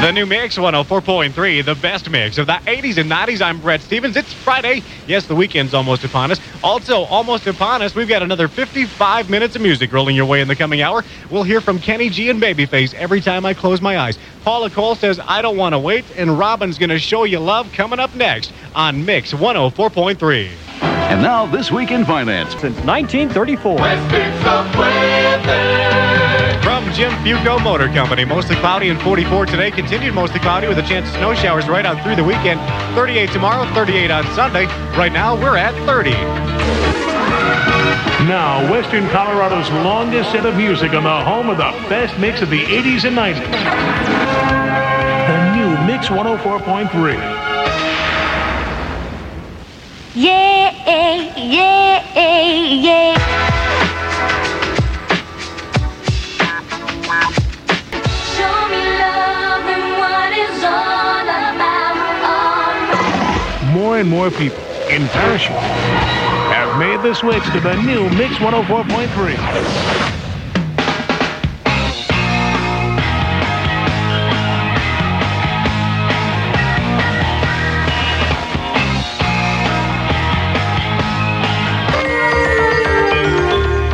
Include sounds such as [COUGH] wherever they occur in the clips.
The new mix 104.3, the best mix of the 80s and 90s. I'm Brett Stevens. It's Friday. Yes, the weekend's almost upon us. Also, almost upon us, we've got another 55 minutes of music rolling your way in the coming hour. We'll hear from Kenny G and Babyface every time I close my eyes. Paula Cole says, I don't want to wait, and Robyn's going to show you love coming up next on Mix 104.3. And now, This Week in Finance. Since 1934. From Jim Fuoco Motor Company, mostly cloudy and 44 today. Continued mostly cloudy with a chance of snow showers right on through the weekend. 38 tomorrow, 38 on Sunday. Right now, we're at 30. Now, Western Colorado's longest set of music on the home of the best mix of the 80s and 90s. The new Mix 104.3. Yeah, yeah, yeah. More and more people in Parachute have made the switch to the new Mix 104.3.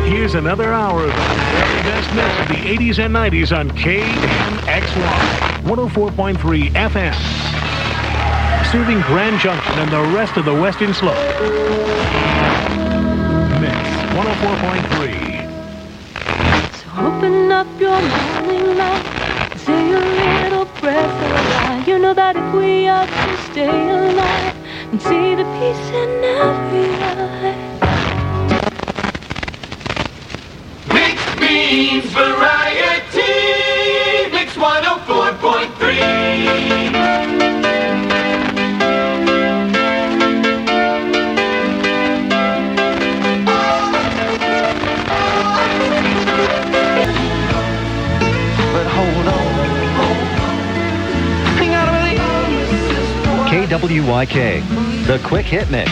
Here's another hour of the very best mix of the 80s and 90s on KMXY 104.3 FM. Soothing Grand Junction and the rest of the Western Slope. Mix 104.3. So open up your morning light. Say a little for a. You know that if we are to stay alive and see the peace in every. KWYK, the quick hit mix.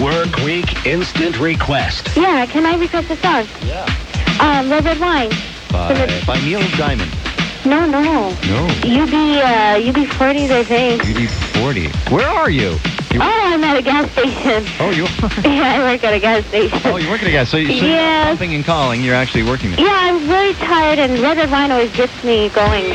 Work Week Instant Request. Yeah, can I request a song? Yeah. Um, Red Red Wine. By, by Neil Diamond. No, no. No, UB, uh, UB40s, I think. UD40. Where are you? you Oh, I'm at a gas station. oh, you [LAUGHS] yeah, I work at a gas station. oh, you work at a gas. So, you- so you're pumping and calling. You're actually working there. Yeah, I'm very tired, and Red Red Wine always gets me going.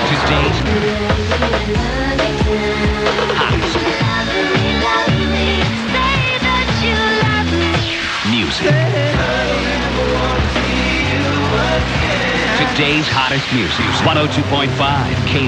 Today's hottest music. 102.5. K